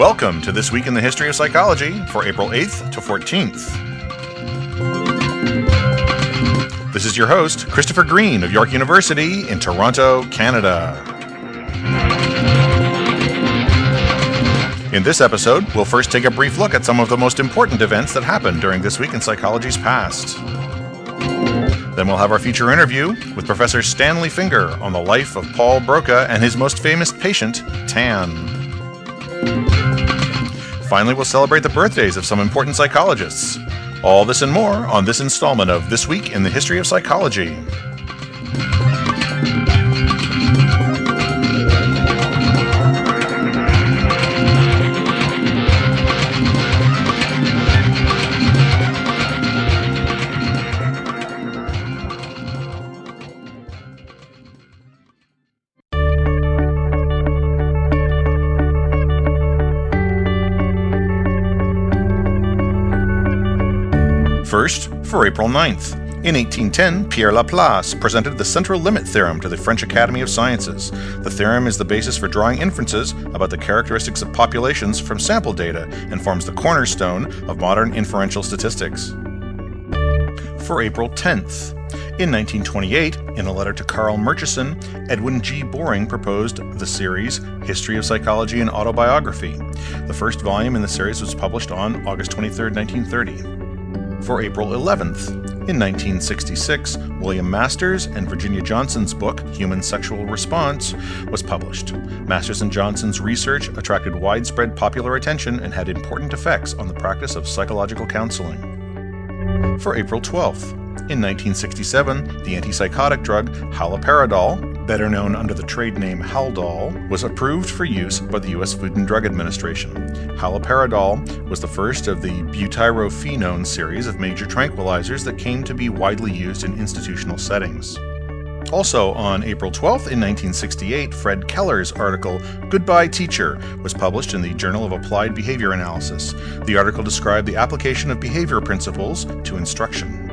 Welcome to This Week in the History of Psychology for April 8th to 14th. This is your host, Christopher Green of York University in Toronto, Canada. In this episode, we'll first take a brief look at some of the most important events that happened during this week in psychology's past. Then we'll have our feature interview with Professor Stanley Finger on the life of Paul Broca and his most famous patient, Tan. Finally, we'll celebrate the birthdays of some important psychologists. All this and more on this installment of This Week in the History of Psychology. For April 9th. In 1810, Pierre Laplace presented the central limit theorem to the French Academy of Sciences. The theorem is the basis for drawing inferences about the characteristics of populations from sample data and forms the cornerstone of modern inferential statistics. For April 10th. In 1928, in a letter to Carl Murchison, Edwin G. Boring proposed the series History of Psychology and Autobiography. The first volume in the series was published on August 23, 1930 for April 11th. In 1966, William Masters and Virginia Johnson's book, Human Sexual Response, was published. Masters and Johnson's research attracted widespread popular attention and had important effects on the practice of psychological counseling. For April 12th, in 1967, the antipsychotic drug haloperidol better known under the trade name Haldol, was approved for use by the U.S. Food and Drug Administration. Haloperidol was the first of the butyrophenone series of major tranquilizers that came to be widely used in institutional settings. Also, on April 12th in 1968, Fred Keller's article, Goodbye Teacher, was published in the Journal of Applied Behavior Analysis. The article described the application of behavior principles to instruction.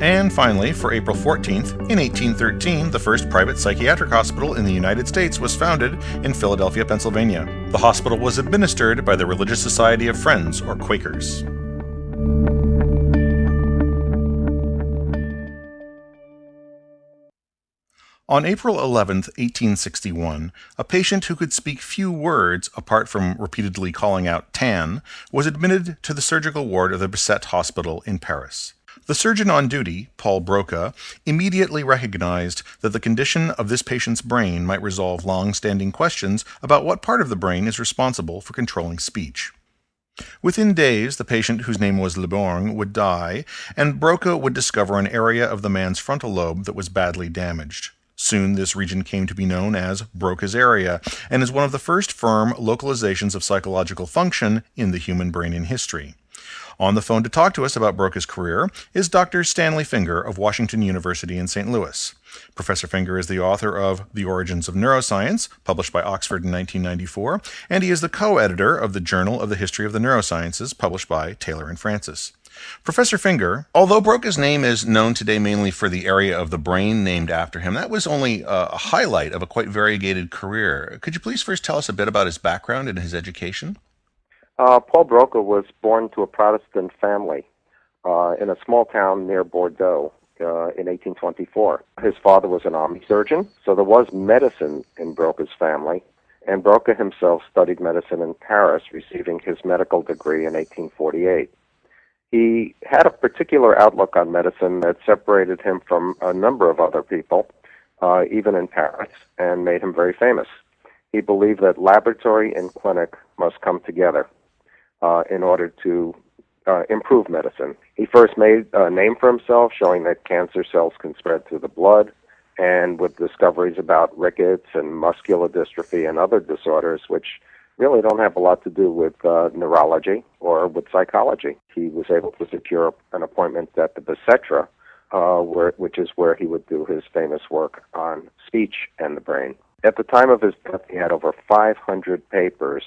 And finally, for April 14th, in 1813, the first private psychiatric hospital in the United States was founded in Philadelphia, Pennsylvania. The hospital was administered by the Religious Society of Friends, or Quakers. On April 11, 1861, a patient who could speak few words apart from repeatedly calling out tan was admitted to the surgical ward of the Bicêtre Hospital in Paris. The surgeon on duty, Paul Broca, immediately recognized that the condition of this patient's brain might resolve long standing questions about what part of the brain is responsible for controlling speech. Within days, the patient, whose name was Leborgne, would die, and Broca would discover an area of the man's frontal lobe that was badly damaged. Soon, this region came to be known as Broca's area, and is one of the first firm localizations of psychological function in the human brain in history. On the phone to talk to us about Broca's career is Dr. Stanley Finger of Washington University in St. Louis. Professor Finger is the author of The Origins of Neuroscience, published by Oxford in 1994, and he is the co editor of the Journal of the History of the Neurosciences, published by Taylor and Francis. Professor Finger, although Broca's name is known today mainly for the area of the brain named after him, that was only a highlight of a quite variegated career. Could you please first tell us a bit about his background and his education? Uh, Paul Broca was born to a Protestant family uh, in a small town near Bordeaux uh, in 1824. His father was an army surgeon, so there was medicine in Broca's family, and Broca himself studied medicine in Paris, receiving his medical degree in 1848. He had a particular outlook on medicine that separated him from a number of other people, uh, even in Paris, and made him very famous. He believed that laboratory and clinic must come together uh, in order to uh, improve medicine. He first made a name for himself, showing that cancer cells can spread through the blood, and with discoveries about rickets and muscular dystrophy and other disorders, which really don't have a lot to do with uh, neurology or with psychology. He was able to secure an appointment at the Bicêtre, uh, where, which is where he would do his famous work on speech and the brain. At the time of his death, he had over 500 papers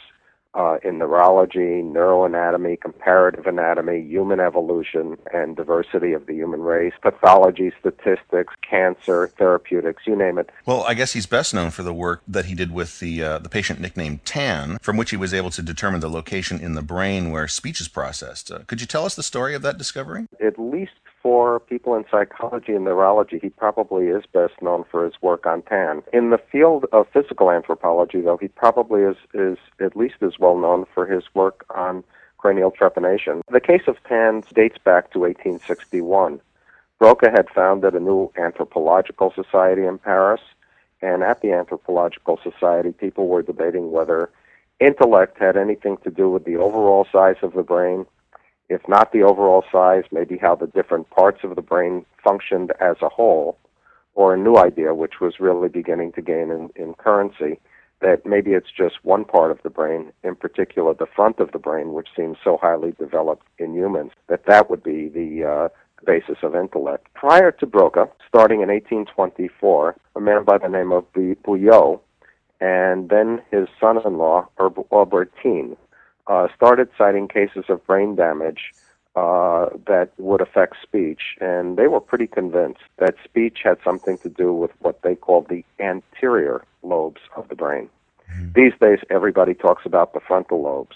uh, in neurology, neuroanatomy, comparative anatomy, human evolution, and diversity of the human race, pathology, statistics, cancer, therapeutics, you name it. Well, I guess he's best known for the work that he did with the uh, the patient nicknamed Tan, from which he was able to determine the location in the brain where speech is processed. Uh, could you tell us the story of that discovery? At least for people in psychology and neurology, he probably is best known for his work on Tan. In the field of physical anthropology, though, he probably is, is at least as well known for his work on cranial trepanation. The case of Tan dates back to 1861. Broca had founded a new anthropological society in Paris, and at the anthropological society, people were debating whether intellect had anything to do with the overall size of the brain if not the overall size, maybe how the different parts of the brain functioned as a whole, or a new idea which was really beginning to gain in, in currency, that maybe it's just one part of the brain, in particular the front of the brain, which seems so highly developed in humans, that that would be the uh, basis of intellect. Prior to Broca, starting in 1824, a man by the name of Bouillaud, and then his son-in-law, Auburtin, uh, started citing cases of brain damage uh, that would affect speech, and they were pretty convinced that speech had something to do with what they called the anterior lobes of the brain. Mm-hmm. These days, everybody talks about the frontal lobes.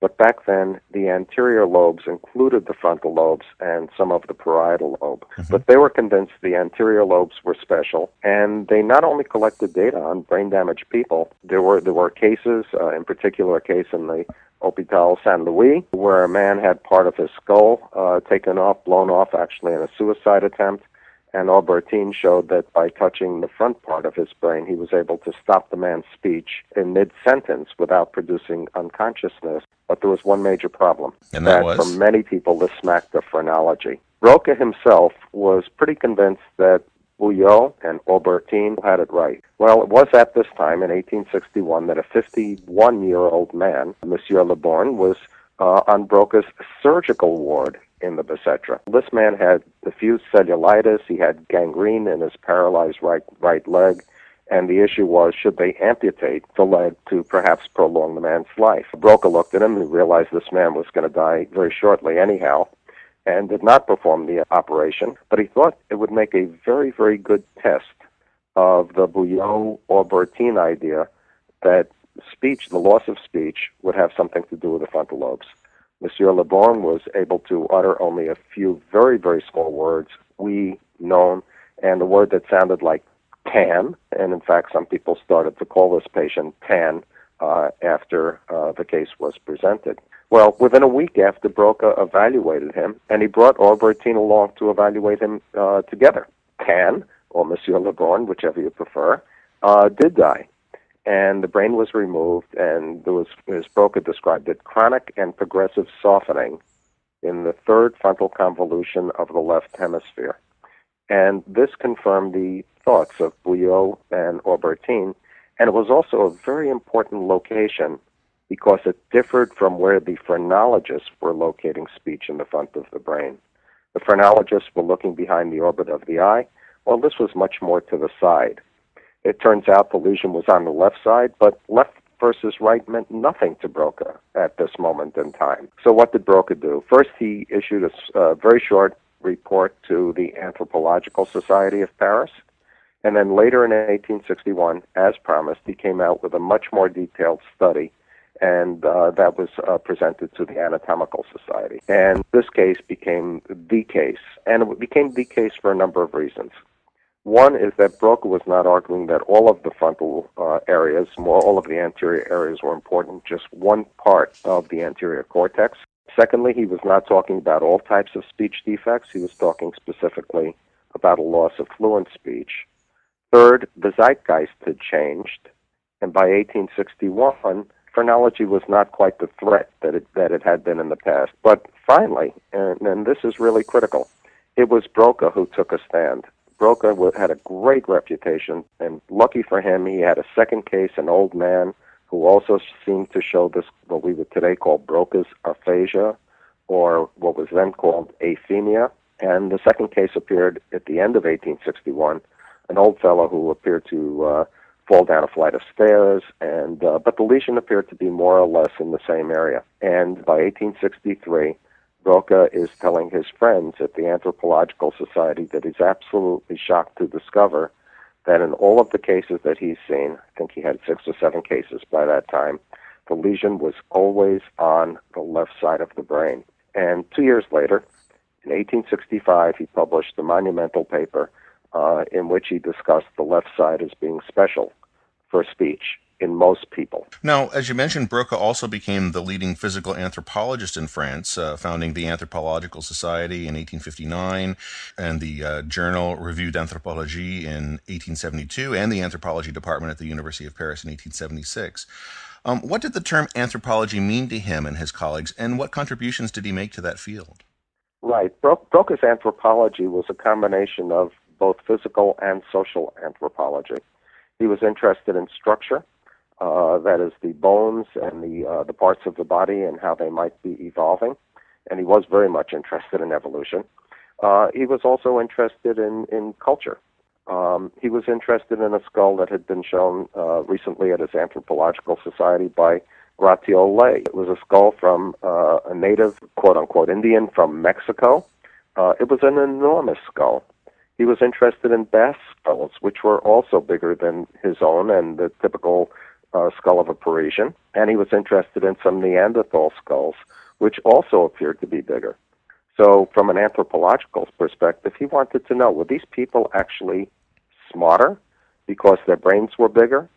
But back then, the anterior lobes included the frontal lobes and some of the parietal lobe. Mm-hmm. But they were convinced the anterior lobes were special, and they not only collected data on brain damaged people. There were there were cases, uh, in particular, a case in the Hopital Saint Louis, where a man had part of his skull uh, taken off, blown off, actually in a suicide attempt. And Auburtin showed that by touching the front part of his brain, he was able to stop the man's speech in mid sentence without producing unconsciousness. But there was one major problem. And that, that was? for many people, this smacked of phrenology. Broca himself was pretty convinced that Bouillaud and Auburtin had it right. Well, it was at this time in 1861 that a 51 year old man, Monsieur Leborgne, was uh, on Broca's surgical ward in the Bicêtre. This man had diffuse cellulitis, he had gangrene in his paralyzed right, right leg, and the issue was should they amputate the leg to perhaps prolong the man's life? Broca looked at him and realized this man was going to die very shortly anyhow and did not perform the operation, but he thought it would make a very, very good test of the Bouillaud Auburtin idea that speech, the loss of speech, would have something to do with the frontal lobes. Monsieur Leborgne was able to utter only a few very, very small words, we, known, and a word that sounded like tan, and in fact, some people started to call this patient tan uh, after uh, the case was presented. Well, within a week after Broca evaluated him, and he brought Auburtin along to evaluate him uh, together, Tan, or Monsieur Leborgne, whichever you prefer, uh, did die. And the brain was removed, and there was, as Broca described it, chronic and progressive softening in the third frontal convolution of the left hemisphere. And this confirmed the thoughts of Bouillaud and Auburtin, and it was also a very important location because it differed from where the phrenologists were locating speech in the front of the brain. The phrenologists were looking behind the orbit of the eye, while this was much more to the side. It turns out the lesion was on the left side, but left versus right meant nothing to Broca at this moment in time. So what did Broca do? First, he issued a very short report to the Anthropological Society of Paris. And then later in 1861, as promised, he came out with a much more detailed study and uh, that was uh, presented to the Anatomical Society. And this case became the case, and it became the case for a number of reasons. One is that Broca was not arguing that all of the frontal uh, areas, more all of the anterior areas were important, just one part of the anterior cortex. Secondly, he was not talking about all types of speech defects. He was talking specifically about a loss of fluent speech. Third, the zeitgeist had changed, and by 1861, phrenology was not quite the threat that it, that it had been in the past. But finally, and, and this is really critical, it was Broca who took a stand. Broca had a great reputation, and lucky for him, he had a second case, an old man who also seemed to show this, what we would today call Broca's aphasia, or what was then called aphemia. And the second case appeared at the end of 1861, an old fellow who appeared to uh, fall down a flight of stairs, and uh, but the lesion appeared to be more or less in the same area. And by 1863, Broca is telling his friends at the Anthropological Society that he's absolutely shocked to discover that in all of the cases that he's seen, I think he had six or seven cases by that time, the lesion was always on the left side of the brain. And two years later, in 1865, he published the monumental paper uh, in which he discussed the left side as being special for speech in most people. Now, as you mentioned, Broca also became the leading physical anthropologist in France, uh, founding the Anthropological Society in 1859 and the uh, journal Revue d'Anthropologie in 1872 and the anthropology department at the University of Paris in 1876. Um, what did the term anthropology mean to him and his colleagues, and what contributions did he make to that field? Right. Bro- Broca's anthropology was a combination of both physical and social anthropology. He was interested in structure, uh, that is the bones and the uh, the parts of the body and how they might be evolving, and he was very much interested in evolution. Uh, he was also interested in in culture. Um, he was interested in a skull that had been shown uh, recently at his anthropological society by Gratiolet. It was a skull from uh, a native, quote unquote, Indian from Mexico. Uh, it was an enormous skull. He was interested in Basque skulls, which were also bigger than his own and the typical uh, skull of a Parisian. And he was interested in some Neanderthal skulls, which also appeared to be bigger. So, from an anthropological perspective, he wanted to know were these people actually smarter because their brains were bigger?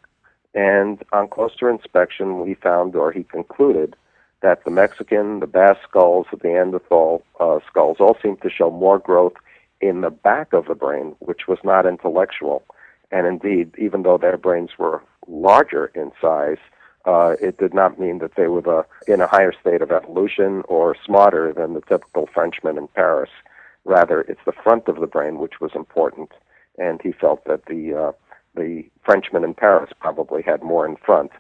And on closer inspection, we found, or he concluded, that the Mexican, the Basque skulls, the Neanderthal uh, skulls all seemed to show more growth in the back of the brain, which was not intellectual. And indeed, even though their brains were larger in size, uh, it did not mean that they were the, in a higher state of evolution or smarter than the typical Frenchman in Paris. Rather, it's the front of the brain which was important, and he felt that the uh, the Frenchmen in Paris probably had more in front,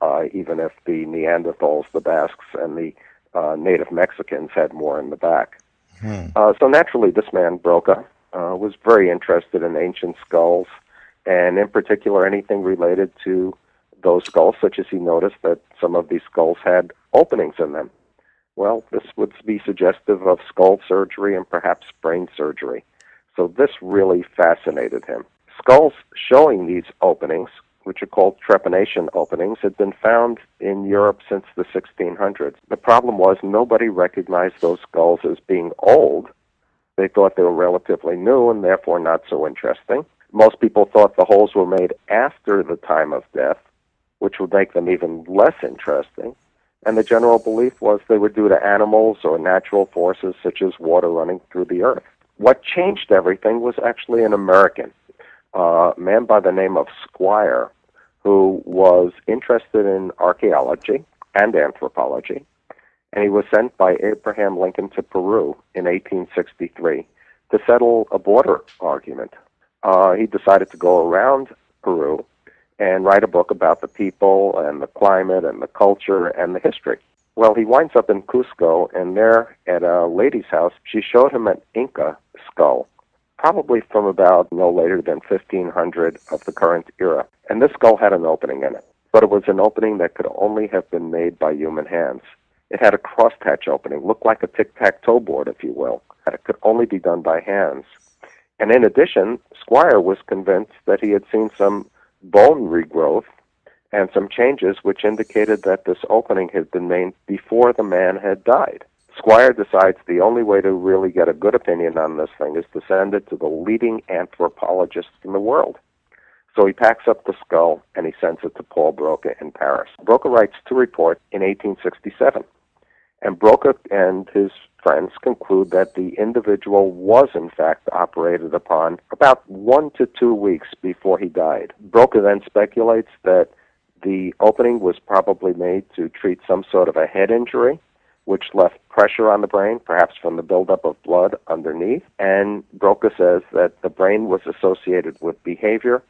uh, even if the Neanderthals, the Basques, and the uh, native Mexicans had more in the back. Hmm. Uh, so naturally, this man, Broca, uh, was very interested in ancient skulls, and in particular, anything related to those skulls, such as he noticed that some of these skulls had openings in them. Well, this would be suggestive of skull surgery and perhaps brain surgery. So this really fascinated him. Skulls showing these openings, which are called trepanation openings, had been found in Europe since the 1600s. The problem was nobody recognized those skulls as being old. They thought they were relatively new and therefore not so interesting. Most people thought the holes were made after the time of death, which would make them even less interesting. And the general belief was they were due to animals or natural forces such as water running through the earth. What changed everything was actually an American a man by the name of Squier, who was interested in archaeology and anthropology, and he was sent by Abraham Lincoln to Peru in 1863 to settle a border argument. Uh, he decided to go around Peru and write a book about the people and the climate and the culture and the history. Well, he winds up in Cusco, and there at a lady's house, she showed him an Inca skull probably from about no later than 1500 of the current era. And this skull had an opening in it, but it was an opening that could only have been made by human hands. It had a crosshatch opening, looked like a tic-tac-toe board, if you will, and it could only be done by hands. And in addition, Squier was convinced that he had seen some bone regrowth and some changes which indicated that this opening had been made before the man had died. Squier decides the only way to really get a good opinion on this thing is to send it to the leading anthropologist in the world. So he packs up the skull and he sends it to Paul Broca in Paris. Broca writes to report in 1867. And Broca and his friends conclude that the individual was in fact operated upon about one to two weeks before he died. Broca then speculates that the opening was probably made to treat some sort of a head injury which left pressure on the brain, perhaps from the buildup of blood underneath. And Broca says that the brain was associated with behavior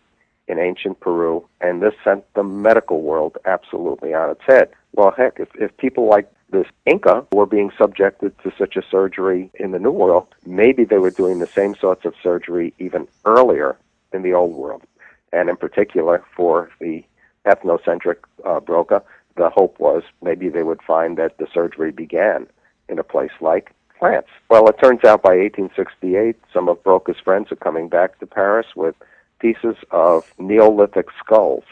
in ancient Peru, and this sent the medical world absolutely on its head. Well, heck, if, if people like this Inca were being subjected to such a surgery in the New World, maybe they were doing the same sorts of surgery even earlier in the Old World. And in particular, for the ethnocentric uh, Broca, the hope was maybe they would find that the surgery began in a place like France. Well, it turns out by 1868, some of Broca's friends are coming back to Paris with pieces of Neolithic skulls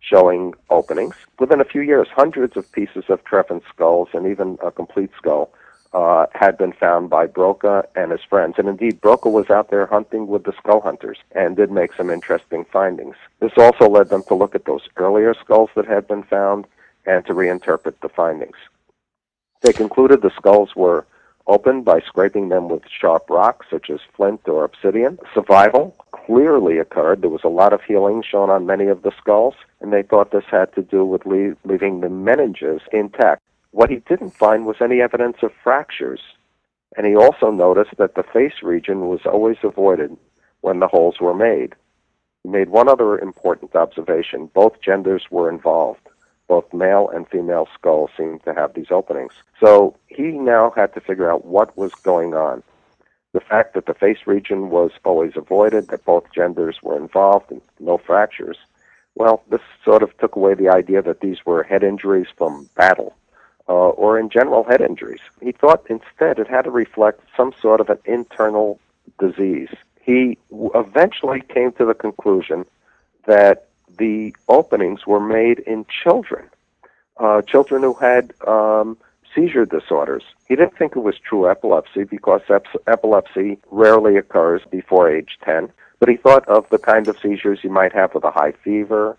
showing openings. Within a few years, hundreds of pieces of trephined skulls and even a complete skull uh, had been found by Broca and his friends. And indeed, Broca was out there hunting with the skull hunters and did make some interesting findings. This also led them to look at those earlier skulls that had been found and to reinterpret the findings. They concluded the skulls were opened by scraping them with sharp rocks such as flint or obsidian. Survival clearly occurred. There was a lot of healing shown on many of the skulls, and they thought this had to do with leave, leaving the meninges intact. What he didn't find was any evidence of fractures, and he also noticed that the face region was always avoided when the holes were made. He made one other important observation. Both genders were involved both male and female skulls seemed to have these openings. So he now had to figure out what was going on. The fact that the face region was always avoided, that both genders were involved, and no fractures, well, this sort of took away the idea that these were head injuries from battle. Uh, or in general head injuries. He thought instead it had to reflect some sort of an internal disease. He eventually came to the conclusion that the openings were made in children, uh, children who had um, seizure disorders. He didn't think it was true epilepsy because ep- epilepsy rarely occurs before age 10, but he thought of the kind of seizures you might have with a high fever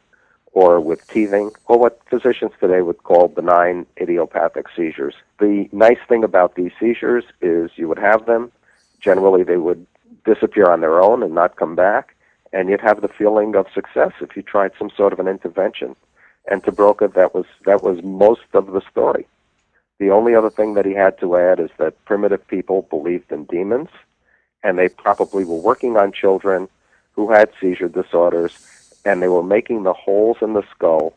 or with teething, or what physicians today would call benign idiopathic seizures. The nice thing about these seizures is you would have them. Generally, they would disappear on their own and not come back and you'd have the feeling of success if you tried some sort of an intervention. And to Broca, that was that was most of the story. The only other thing that he had to add is that primitive people believed in demons, and they probably were working on children who had seizure disorders, and they were making the holes in the skull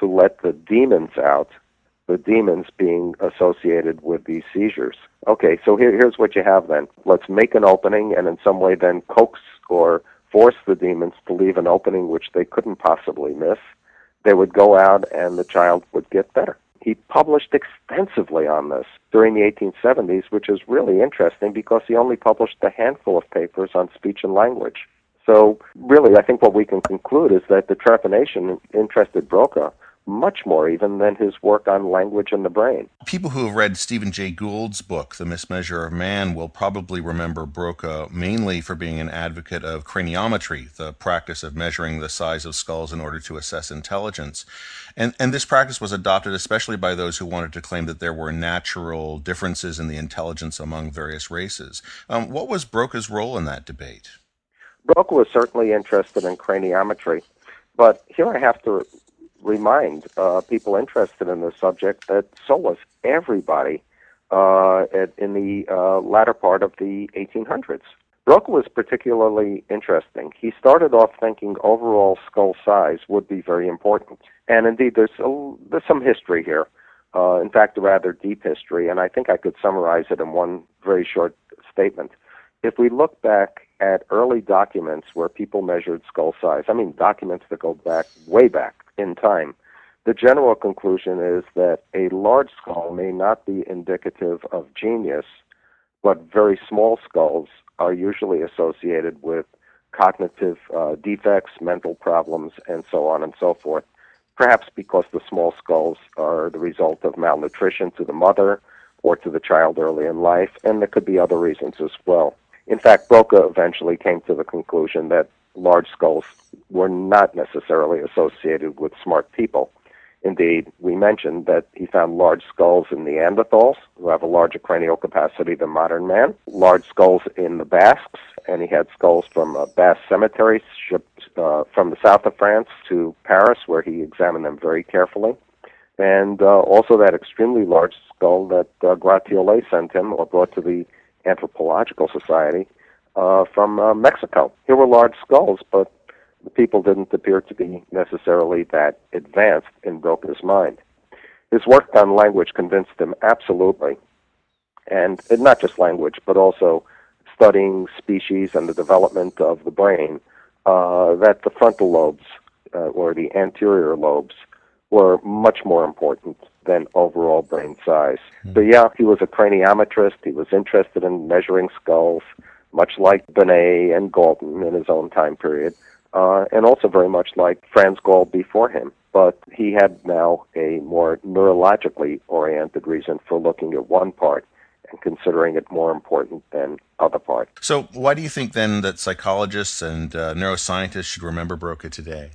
to let the demons out, the demons being associated with these seizures. Okay, so here, here's what you have then. Let's make an opening and in some way then coax or force the demons to leave an opening which they couldn't possibly miss, they would go out and the child would get better. He published extensively on this during the 1870s, which is really interesting because he only published a handful of papers on speech and language. So, really, I think what we can conclude is that the trepanation interested Broca much more even than his work on language and the brain. People who have read Stephen Jay Gould's book, The Mismeasure of Man, will probably remember Broca mainly for being an advocate of craniometry, the practice of measuring the size of skulls in order to assess intelligence. And, and this practice was adopted especially by those who wanted to claim that there were natural differences in the intelligence among various races. Um, what was Broca's role in that debate? Broca was certainly interested in craniometry, but here I have to remind uh, people interested in this subject that so was everybody uh, at, in the uh, latter part of the 1800s. Broca was particularly interesting. He started off thinking overall skull size would be very important, and indeed, there's a, there's some history here. Uh, in fact, a rather deep history, and I think I could summarize it in one very short statement. If we look back at early documents where people measured skull size, I mean documents that go back way back in time. The general conclusion is that a large skull may not be indicative of genius, but very small skulls are usually associated with cognitive uh, defects, mental problems, and so on and so forth. Perhaps because the small skulls are the result of malnutrition to the mother or to the child early in life, and there could be other reasons as well. In fact, Broca eventually came to the conclusion that large skulls were not necessarily associated with smart people. Indeed, we mentioned that he found large skulls in Neanderthals, who have a larger cranial capacity than modern man, large skulls in the Basques, and he had skulls from a Basque cemetery shipped uh, from the south of France to Paris, where he examined them very carefully. And uh, also that extremely large skull that uh, Gratiolet sent him, or brought to the Anthropological Society, uh, from uh, Mexico. Here were large skulls, but the people didn't appear to be necessarily that advanced in Broca's mind. His work on language convinced him absolutely, and, and not just language, but also studying species and the development of the brain uh, that the frontal lobes uh, or the anterior lobes were much more important than overall brain size. Mm-hmm. So yeah, he was a craniometrist. He was interested in measuring skulls, much like Binet and Galton in his own time period, uh, and also very much like Franz Gall before him. But he had now a more neurologically oriented reason for looking at one part and considering it more important than other parts. So, why do you think then that psychologists and uh, neuroscientists should remember Broca today?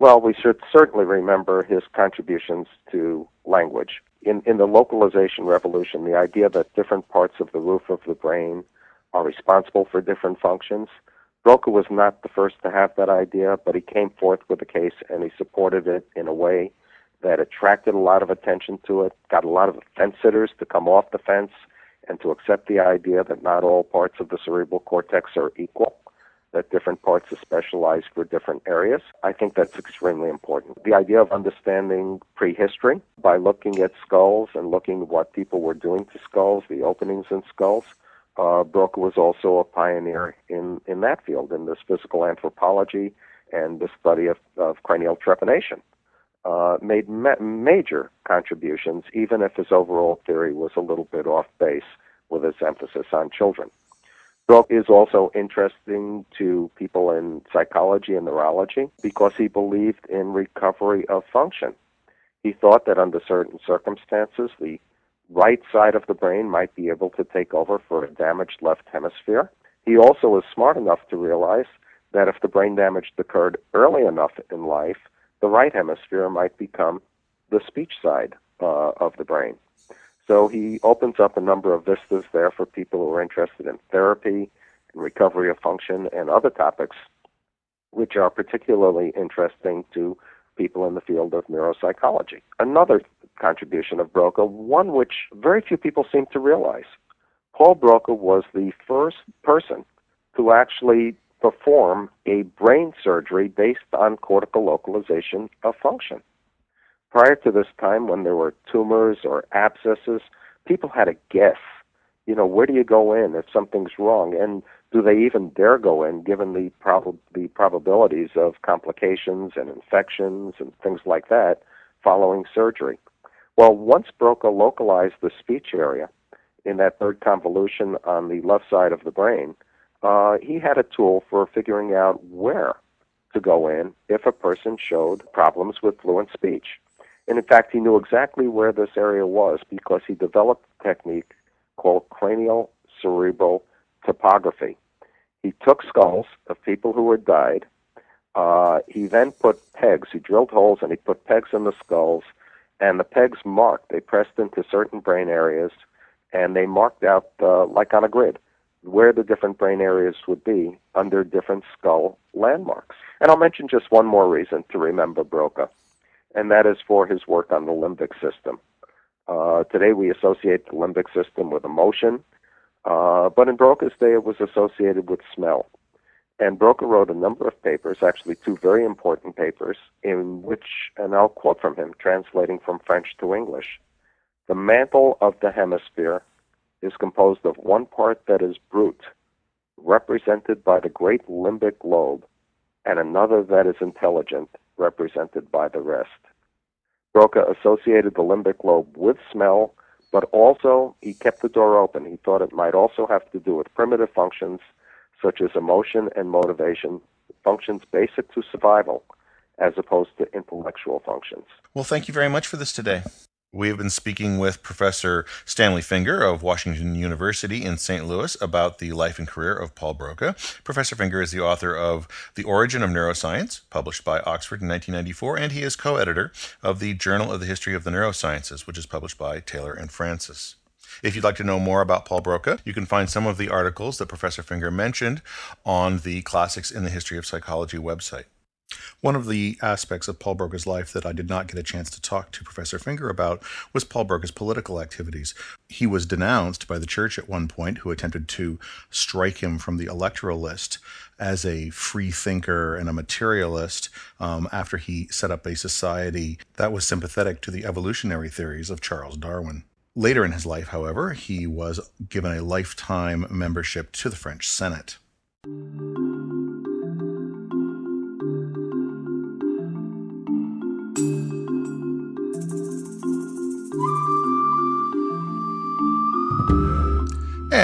Well, we should certainly remember his contributions to language. In, in the localization revolution, the idea that different parts of the roof of the brain are responsible for different functions. Broca was not the first to have that idea, but he came forth with a case and he supported it in a way that attracted a lot of attention to it, got a lot of fence sitters to come off the fence and to accept the idea that not all parts of the cerebral cortex are equal that different parts are specialized for different areas. I think that's extremely important. The idea of understanding prehistory by looking at skulls and looking at what people were doing to skulls, the openings in skulls. Uh, Broca was also a pioneer in, in that field, in this physical anthropology and the study of, of cranial trepanation. Uh, made ma- major contributions, even if his overall theory was a little bit off base with its emphasis on children book is also interesting to people in psychology and neurology because he believed in recovery of function. He thought that under certain circumstances, the right side of the brain might be able to take over for a damaged left hemisphere. He also was smart enough to realize that if the brain damage occurred early enough in life, the right hemisphere might become the speech side uh, of the brain. So he opens up a number of vistas there for people who are interested in therapy and recovery of function and other topics, which are particularly interesting to people in the field of neuropsychology. Another contribution of Broca, one which very few people seem to realize. Paul Broca was the first person to actually perform a brain surgery based on cortical localization of function. Prior to this time, when there were tumors or abscesses, people had to guess, you know, where do you go in if something's wrong? And do they even dare go in given the, prob- the probabilities of complications and infections and things like that following surgery? Well, once Broca localized the speech area in that third convolution on the left side of the brain, uh, he had a tool for figuring out where to go in if a person showed problems with fluent speech. And in fact, he knew exactly where this area was because he developed a technique called cranial cerebral topography. He took skulls of people who had died. Uh, he then put pegs. He drilled holes and he put pegs in the skulls, and the pegs marked. They pressed into certain brain areas, and they marked out, uh, like on a grid, where the different brain areas would be under different skull landmarks. And I'll mention just one more reason to remember Broca and that is for his work on the limbic system. Uh, today we associate the limbic system with emotion, uh, but in Broca's day it was associated with smell. And Broca wrote a number of papers, actually two very important papers, in which, and I'll quote from him, translating from French to English, the mantle of the hemisphere is composed of one part that is brute, represented by the great limbic lobe, and another that is intelligent, represented by the rest. Broca associated the limbic lobe with smell, but also he kept the door open. He thought it might also have to do with primitive functions such as emotion and motivation, functions basic to survival, as opposed to intellectual functions. Well, thank you very much for this today. We have been speaking with Professor Stanley Finger of Washington University in St. Louis about the life and career of Paul Broca. Professor Finger is the author of The Origin of Neuroscience, published by Oxford in 1994, and he is co editor of the Journal of the History of the Neurosciences, which is published by Taylor and Francis. If you'd like to know more about Paul Broca, you can find some of the articles that Professor Finger mentioned on the Classics in the History of Psychology website. One of the aspects of Paul Broca's life that I did not get a chance to talk to Professor Finger about was Paul Broca's political activities. He was denounced by the church at one point, who attempted to strike him from the electoral list as a free thinker and a materialist um, after he set up a society that was sympathetic to the evolutionary theories of Charles Darwin. Later in his life, however, he was given a lifetime membership to the French Senate.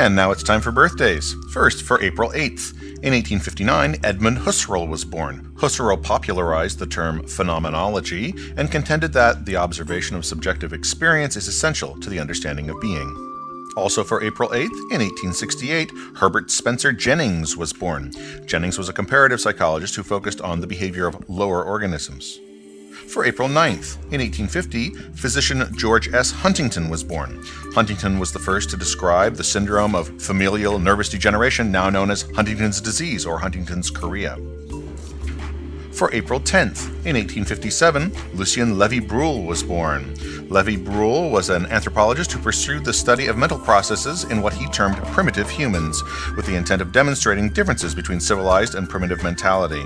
And now it's time for birthdays. First, for April 8th. In 1859, Edmund Husserl was born. Husserl popularized the term phenomenology and contended that the observation of subjective experience is essential to the understanding of being. Also for April 8th, in 1868, Herbert Spencer Jennings was born. Jennings was a comparative psychologist who focused on the behavior of lower organisms. For April 9th, in 1850, physician George S. Huntington was born. Huntington was the first to describe the syndrome of familial nervous degeneration, now known as Huntington's disease or Huntington's chorea. For April 10th, in 1857, Lucien Levy Bruhl was born. Levy Bruhl was an anthropologist who pursued the study of mental processes in what he termed primitive humans, with the intent of demonstrating differences between civilized and primitive mentality.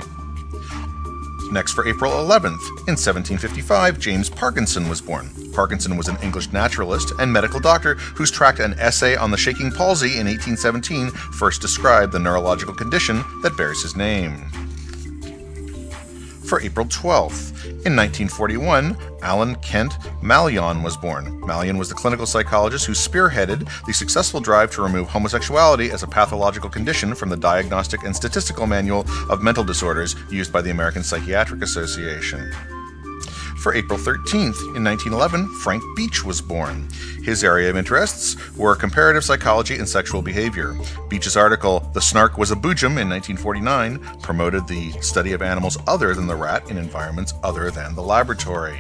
Next, for April 11th, in 1755, James Parkinson was born. Parkinson was an English naturalist and medical doctor whose tract An Essay on the Shaking Palsy in 1817 first described the neurological condition that bears his name. For April 12th, in 1941, Alan Kent Malyon was born. Malyon was the clinical psychologist who spearheaded the successful drive to remove homosexuality as a pathological condition from the Diagnostic and Statistical Manual of Mental Disorders used by the American Psychiatric Association. For April 13th, in 1911, Frank Beach was born. His area of interests were comparative psychology and sexual behavior. Beach's article, The Snark Was a Boojum, in 1949, promoted the study of animals other than the rat in environments other than the laboratory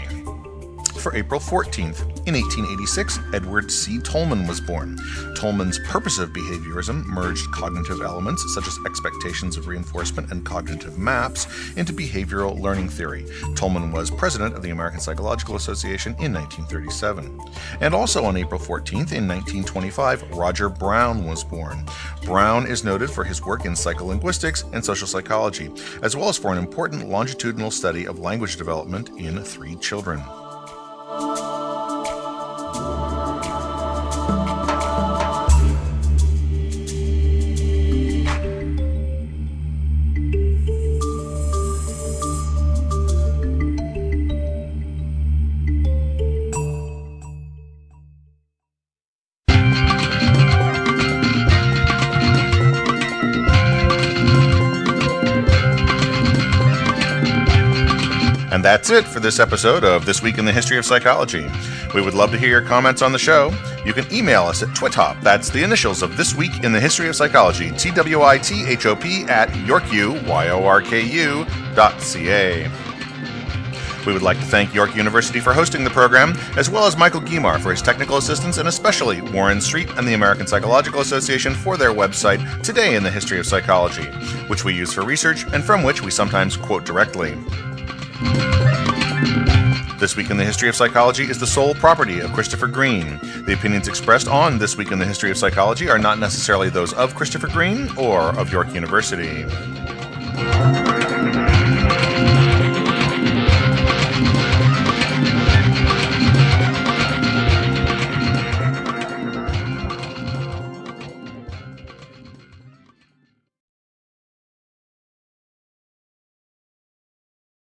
for April 14th. In 1886, Edward C. Tolman was born. Tolman's purposive behaviorism merged cognitive elements such as expectations of reinforcement and cognitive maps into behavioral learning theory. Tolman was president of the American Psychological Association in 1937. And also on April 14th, in 1925, Roger Brown was born. Brown is noted for his work in psycholinguistics and social psychology, as well as for an important longitudinal study of language development in three children. That's it for this episode of This Week in the History of Psychology. We would love to hear your comments on the show. You can email us at twithop, that's the initials of This Week in the History of Psychology, T-W-I-T-H-O-P at Yorku, Y-O-R-K-U dot C-A. We would like to thank York University for hosting the program, as well as Michael Guimar for his technical assistance, and especially Warren Street and the American Psychological Association for their website, Today in the History of Psychology, which we use for research and from which we sometimes quote directly. This Week in the History of Psychology is the sole property of Christopher Green. The opinions expressed on This Week in the History of Psychology are not necessarily those of Christopher Green or of York University.